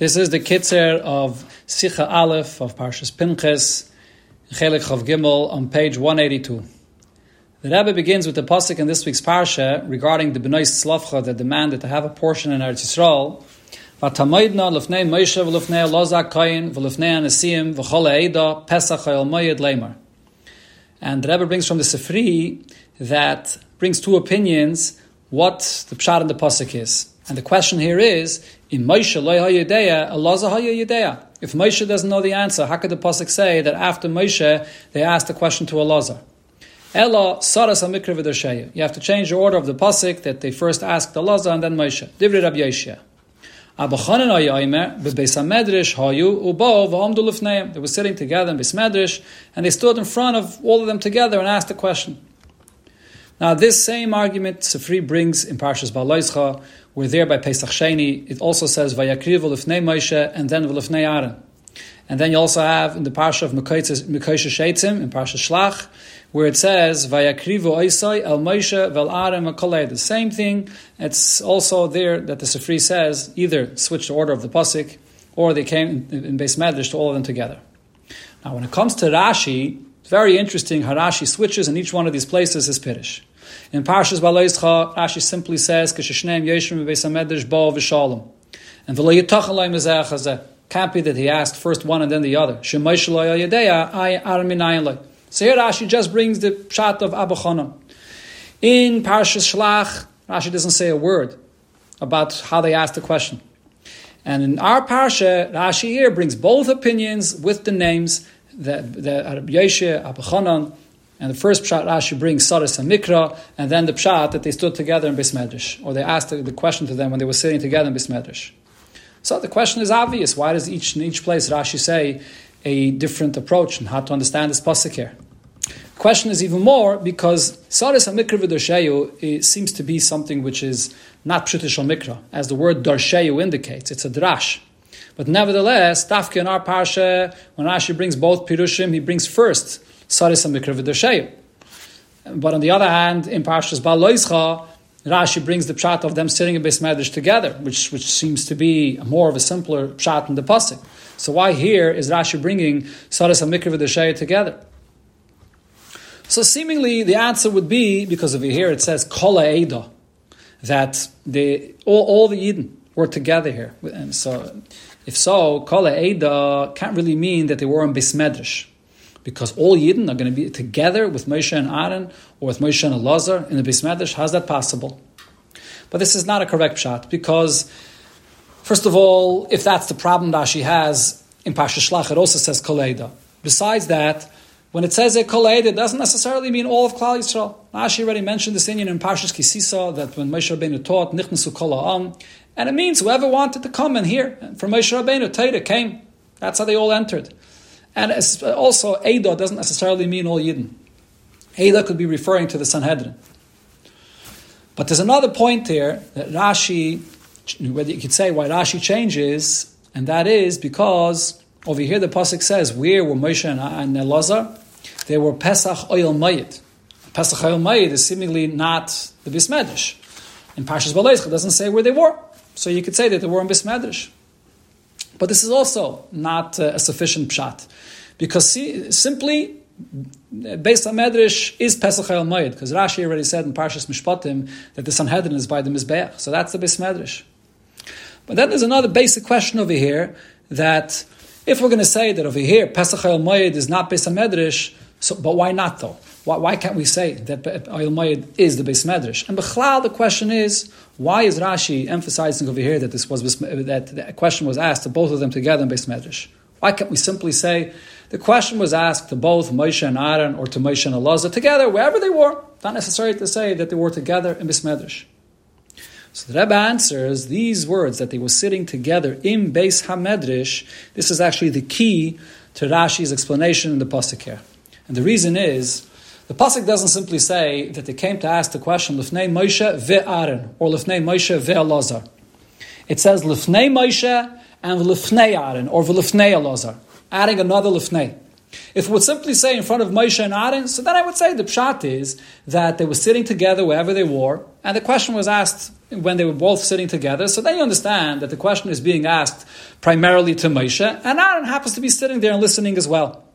This is the kitzer of Sicha Aleph of Parshas Pinchas, Chelik Chav Gimel, on page 182. The Rebbe begins with the pasuk in this week's parsha regarding the Bnei Slavcha that demanded to have a portion in Eretz Yisrael. V'tamaydna l'fnei Moshe v'l'fnei Elazar HaKohen v'l'fnei Anasim v'chol Eida Pesach Hayol Moyed Leimer. And the Rebbe brings from the Sifri that brings two opinions what the pshat in the pasuk is. And the question here is, in Moshe. If Moshe doesn't know the answer, how could the pasuk say that after Moshe they asked the question to Elazar? Ella saras You have to change the order of the pasuk that they first asked Elazar and then Moshe. Divrei Rabbi Yoshiya. They were sitting together in Beis Medrash, and they stood in front of all of them together and asked the question. Now, this same argument Sifri brings in Parshas Baloischa, where there by Pesach Sheni, it also says Vayakriv v'lifnei Moshe and then v'lifnei Aaron. And then you also have in the Parsha of Mekoshesh Eitzim, in Parsha Shlach, where it says Vayakrivu Oisai El Moshe Vel Aaron The same thing. It's also there that the Sifri says either switch the order of the pasuk, or they came in, Beis Medrash to all of them together. Now, when it comes to Rashi, it's very interesting how Rashi switches in each one of these places is Piddish. In Parshas Baloischa, Rashi simply says, "Kishashneim Yeshim Beisamedrash Bo V'Shalom," and V'lo Yitachalay Mezeh Can't be that he asked first one and then the other. Shemosh Lo Yadeya I Arminayin So here Rashi just brings the pshat of Abu In Parshas Shlach, Rashi doesn't say a word about how they asked the question. And in our parsha, Rashi here brings both opinions with the names that that Yeshua, Abu and the first pshat Rashi brings Saras and Mikra, and then the pshat that they stood together in Bismedrash, or they asked the, question to them when they were sitting together in Bismedrash. So the question is obvious. Why does each in each place Rashi say a different approach and how to understand this pasuk here? The question is even more because Saras and Mikra v'Darsheyu seems to be something which is not Pshutish Mikra, as the word Darsheyu indicates. It's a drash. But nevertheless, Tafka in our parsha, when Rashi brings both Pirushim, he brings first Saris and Mikra But on the other hand, in Parshas Baloischa, Rashi brings the pshat of them sitting in Beis together, which, which seems to be more of a simpler pshat in the pasuk. So why here is Rashi bringing Saris and Mikra together? So seemingly the answer would be, because over here it says Kola Eida, that the, all, all the Eden were together here. And so, if so, Kola Eida can't really mean that they were in Beis because all Yidden are going to be together with Moshe and Aaron or with Moshe and Elazar in the Beis Medrash. How's that possible? But this is not a correct shot because, first of all, if that's the problem that she has in Pasha Shlach, it also says Koleida. Besides that, when it says a Koleida, it doesn't necessarily mean all of Klal Yisrael. Rashi already mentioned this Indian in Parshas Ki Sisa that when Moshe Rabbeinu taught Nichnasu Kol Am, and it means whoever wanted to come and hear. From Moshe Rabbeinu, Torah came. That's how they all entered. And also, Eidah doesn't necessarily mean all Yidden. Eidah could be referring to the Sanhedrin. But there's another point here that Rashi, whether you could say why Rashi changes, and that is because over here the pasuk says where were Moshe and, Elazar? They were Pesach Oil Mayit. Pesach Oil Mayit is seemingly not the Bismedish. In Parshas Baleich, it doesn't say where they were. So you could say that they were in Bismedish. But this is also not uh, a sufficient pshat. Because see, simply, based on Medrash, is Pesach El Mayid, because Rashi already said in Parshas Mishpatim that the Sanhedrin is by the Mizbeach. So that's the Bis Medrash. But then there's another basic question over here that if we're going to say that over here Pesach El Mayid is not based Medrash, so, but why not though? Why, why can't we say that Oil Mayid is the base medrash? And Bechlal, the question is, why is Rashi emphasizing over here that this was that the question was asked to both of them together in base medrash? Why can't we simply say the question was asked to both Moshe and Aaron or to Moshe and Elazar together, wherever they were? Not necessary to say that they were together in base medrash. So the Rebbe answers these words that they were sitting together in Beis Hamedrish. This is actually the key to Rashi's explanation in the pasuk here, and the reason is the pasuk doesn't simply say that they came to ask the question Lifnei Moshe ve'Aaron or Lifnei Moshe ve'Elazar. It says Lifnei Moshe and Lifnei Aaron or Lifnei Elazar, adding another Lifnei. If it would simply say in front of Moshe and Aaron, so then I would say the pshat is that they were sitting together wherever they were, and the question was asked when they were both sitting together. So then you understand that the question is being asked primarily to Moshe, and Aaron happens to be sitting there and listening as well.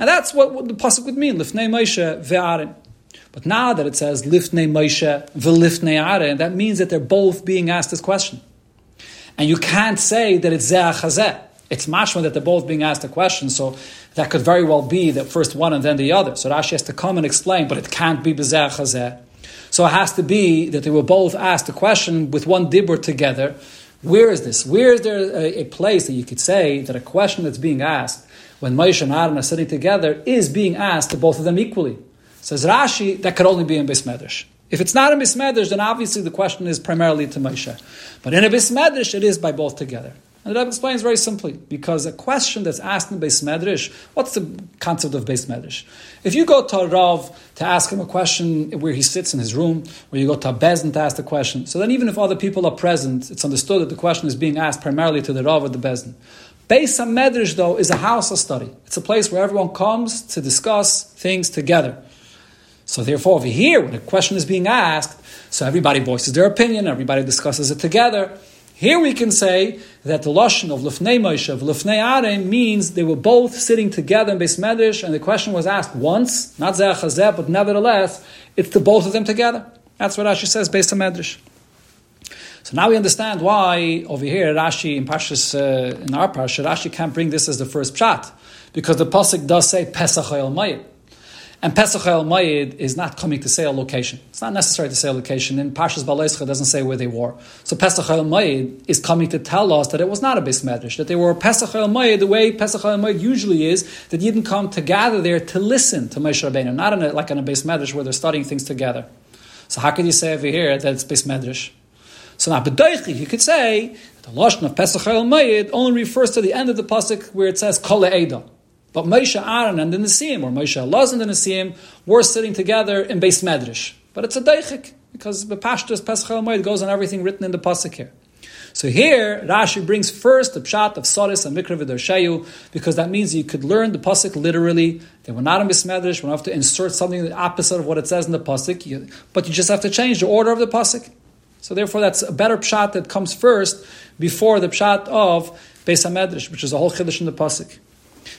And that's what, the pasuk would mean: Lifnei Moshe ve'Aaron. But now that it says Lifnei Moshe ve'Lifnei Aaron, that means that they're both being asked this question. And you can't say that it's Ze'achazeh. It's mashma that they're both being asked a question, so that could very well be that first one and then the other. So Rashi has to come and explain, but it can't be Bezeh So it has to be that they were both asked a question with one dibur together. Where is this? Where is there a, a, place that you could say that a question that's being asked when Moshe and Aaron are sitting together is being asked to both of them equally? Says Rashi, that could only be in Beis Medrash. If it's not in Beis Medrash, then obviously the question is primarily to Moshe. But in a Beis Medrash, it is by both together. And the Rebbe explains very simply, because a question that's asked in Beis Medrash, what's the concept of Beis Medrash? If you go to a Rav to ask him a question where he sits in his room, or you go to a Beis Din to ask the question, so then even if other people are present, it's understood that the question is being asked primarily to the Rav or the Beis Din. Beis Medrash, though, is a house of study. It's a place where everyone comes to discuss things together. So therefore, over here, when a question is being asked, so everybody voices their opinion, everybody discusses it together. Here we can say that the lashon of Lufnei Moshe, of Lufnei Aaron, means they were both sitting together in Beis Medrash, and the question was asked once, not Zeh but nevertheless, it's the both of them together. That's what Rashi says based on Medrash. So now we understand why over here Rashi in Parshas uh, in our Parsha Rashi can't bring this as the first pshat because the pasuk does say Pesach El Mayit. And Pesach El Mayid is not coming to say a location. It's not necessary to say a location. In Parshas Baleischa doesn't say where they were. So Pesach El Mayid is coming to tell us that it was not a Beis Medrash, that they were Pesach El Mayid the way Pesach El Mayid usually is, that you didn't come to gather there to listen to Moshe Rabbeinu, not in a, like in a Beis Medrash where they're studying things together. So how can you say over here that it's Beis Medrash? So now, B'daichi, you could say that the Lashon of Pesach El Mayid only refers to the end of the pasuk where it says Kol Eidah. But Moshe, Aaron, and the Nisim, or Moshe, Laz, and the Nisim, were sitting together in Beis Medrash. But it's a deichik, because the Pashtus Pesach Moed goes on everything written in the Pasuk here. So here, Rashi brings first the pshat of Soris and Mikra V'Darshayu, because that means you could learn the Pasuk literally. They were not in Bismedrash, we don't have to insert something the opposite of what it says in the Pasuk, but you just have to change the order of the Pasuk. So therefore, that's a better pshat that comes first before the pshat of Beis HaMedrash, which is a whole chiddush in the Pasuk.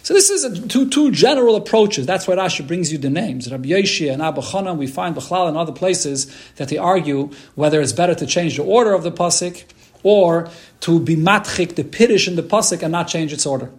So this is a, two, two general approaches. That's why Rashi brings you the names. Rabbi Yoshi and Abba Chanan, we find Bechlal and other places that they argue whether it's better to change the order of the pasuk or to be matchik the Piddish in the pasuk and not change its order.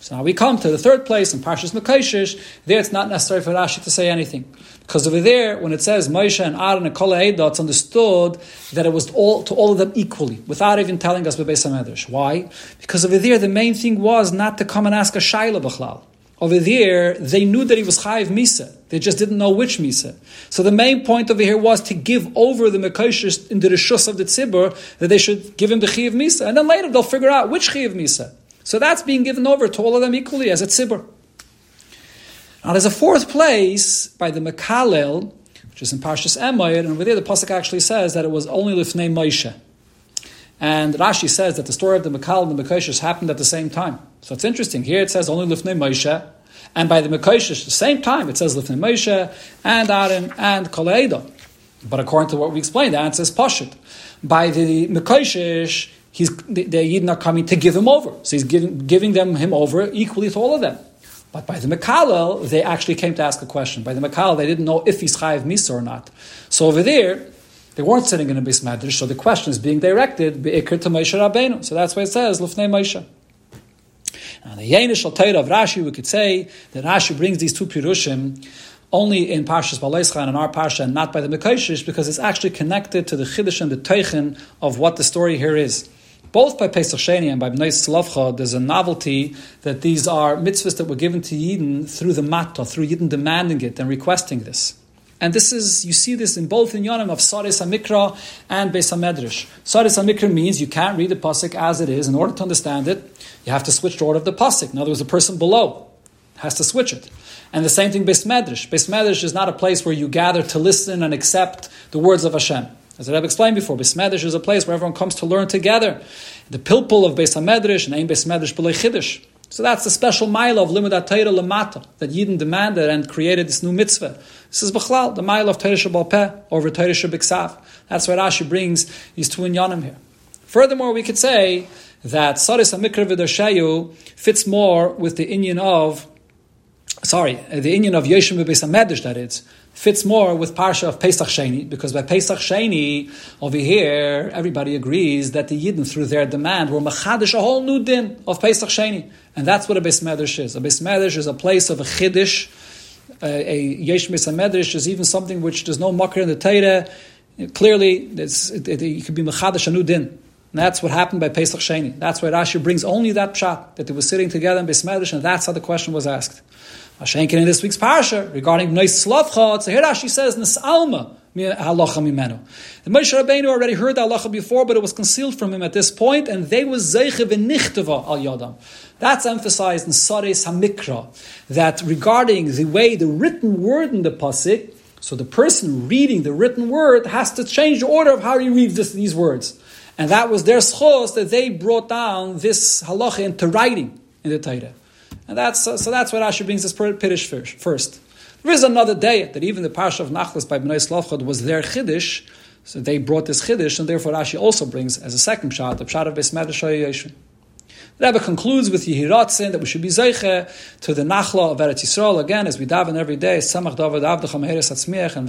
So now we come to the third place in Parshas Mekoshish. There it's not necessary for Rashi to say anything. Because over there, when it says Moshe and Aaron and Kol it's understood that it was all, to all of them equally, without even telling us Bebeis HaMedrash. Why? Because over there, the main thing was not to come and ask a Shaila B'chlal. Over there, they knew that he was Chayiv Misa. They just didn't know which Misa. So the main point over here was to give over the Mekoshish into the Shus of the Tzibur, that they should give him the Chayiv Misa. And then later they'll figure out which Chayiv Misa. So that's being given over to all of them equally as a tzibur. Now there's a fourth place by the Mekalel, which is in Parshas Emor, and over there the pasuk actually says that it was only Lifnei Moshe. And Rashi says that the story of the Mekalel and the Mekoshish happened at the same time. So it's interesting. Here it says only Lifnei Moshe, and by the Mekoshish, the same time, it says Lifnei Moshe, and Aaron, and Koleida. But according to what we explained, the answer is Pashit. By the Mekoshish, he's, the, Yidden are coming to give him over. So he's giving, giving them him over equally to all of them. But by the Mekalel, they actually came to ask a question. By the Mekalel, they didn't know if he's Chayiv Misa or not. So over there, they weren't sitting in a Beis Medrash, so the question is being directed Be'ikr to Moshe Rabbeinu. So that's why it says, Lufnei Moshe. Now, the Yenish al of Rashi, we could say that Rashi brings these two Pirushim only in Parshas Baleischa and in our Parsha and not by the Mekoshish because it's actually connected to the Chiddush and the Teichen of what the story here is. Both by Pesach Sheni and by Bnei Slavcha, there's a novelty that these are mitzvahs that were given to Yidden through the Matta, through Yidden demanding it and requesting this. And this is, you see this in both in Yonim of Saris HaMikra and Beis HaMedrash. Saris HaMikra means you can't read the Pasuk as it is. In order to understand it, you have to switch the order of the Pasuk. In other words, the person below has to switch it. And the same thing Beis Medrash. Beis Medrash is not a place where you gather to listen and accept the words of Hashem. As I have explained before, Beis is a place where everyone comes to learn together. The pilpul of Beis and Ein Beis Medrash Chiddush. So that's the special mile of Limud Torah Lamata that Yidden demanded and created this new mitzvah. This is Bechlal, the mile of Torah Shabbal Peh over Torah Shabbat That's why Rashi brings these two inyanim here. Furthermore, we could say that Saris Amikra V'Dashayu fits more with the Inyan of, sorry, uh, the Inyan of Yeshim Beis HaMedrash, that is, fits more with Parsha of Pesach Sheni, because by Pesach Sheni, over here, everybody agrees that the Yidden, through their demand, were Machadish, a whole new din of Pesach Sheni. And that's what a Beis Medrash is. A Beis Medrash is a place of a Chiddush, uh, a Yesh Beis Medrash is even something which there's no makar in the Torah. Clearly, it, it, it, could be Machadish, a new din. And that's what happened by Pesach Sheni. That's why Rashi brings only that pshat, that they were sitting together in Beis and that's how the question was asked. Hashenkin in this week's parsha regarding Bnei Slavcha, so here Rashi says Nisalma halacha mimenu. The Moshe Rabbeinu already heard the halacha before, but it was concealed from him at this point, and they was zeiche v'nichtava al yadam. That's emphasized in Sares Hamikra, that regarding the way the written word in the pasuk, so the person reading the written word has to change the order of how he reads this, these words. And that was their schos that they brought down this halacha into writing in the Torah. And that's, uh, so that's what Rashi brings this piddish first. There is another day that even the Parsha of Nachlas by Bnei Tzlofchad was their chiddush, so they brought this chiddush, and therefore Rashi also brings as a second shot the shot of Yeshua. The Rebbe concludes with Yehiratzin that we should be zeiche to the Nachla of Eretz Yisrael again, as we daven every day. Samach and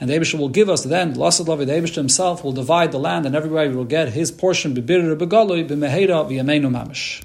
and the Eibush will give us then. Lasad David Eibush himself will divide the land, and we will get his portion. Mamish.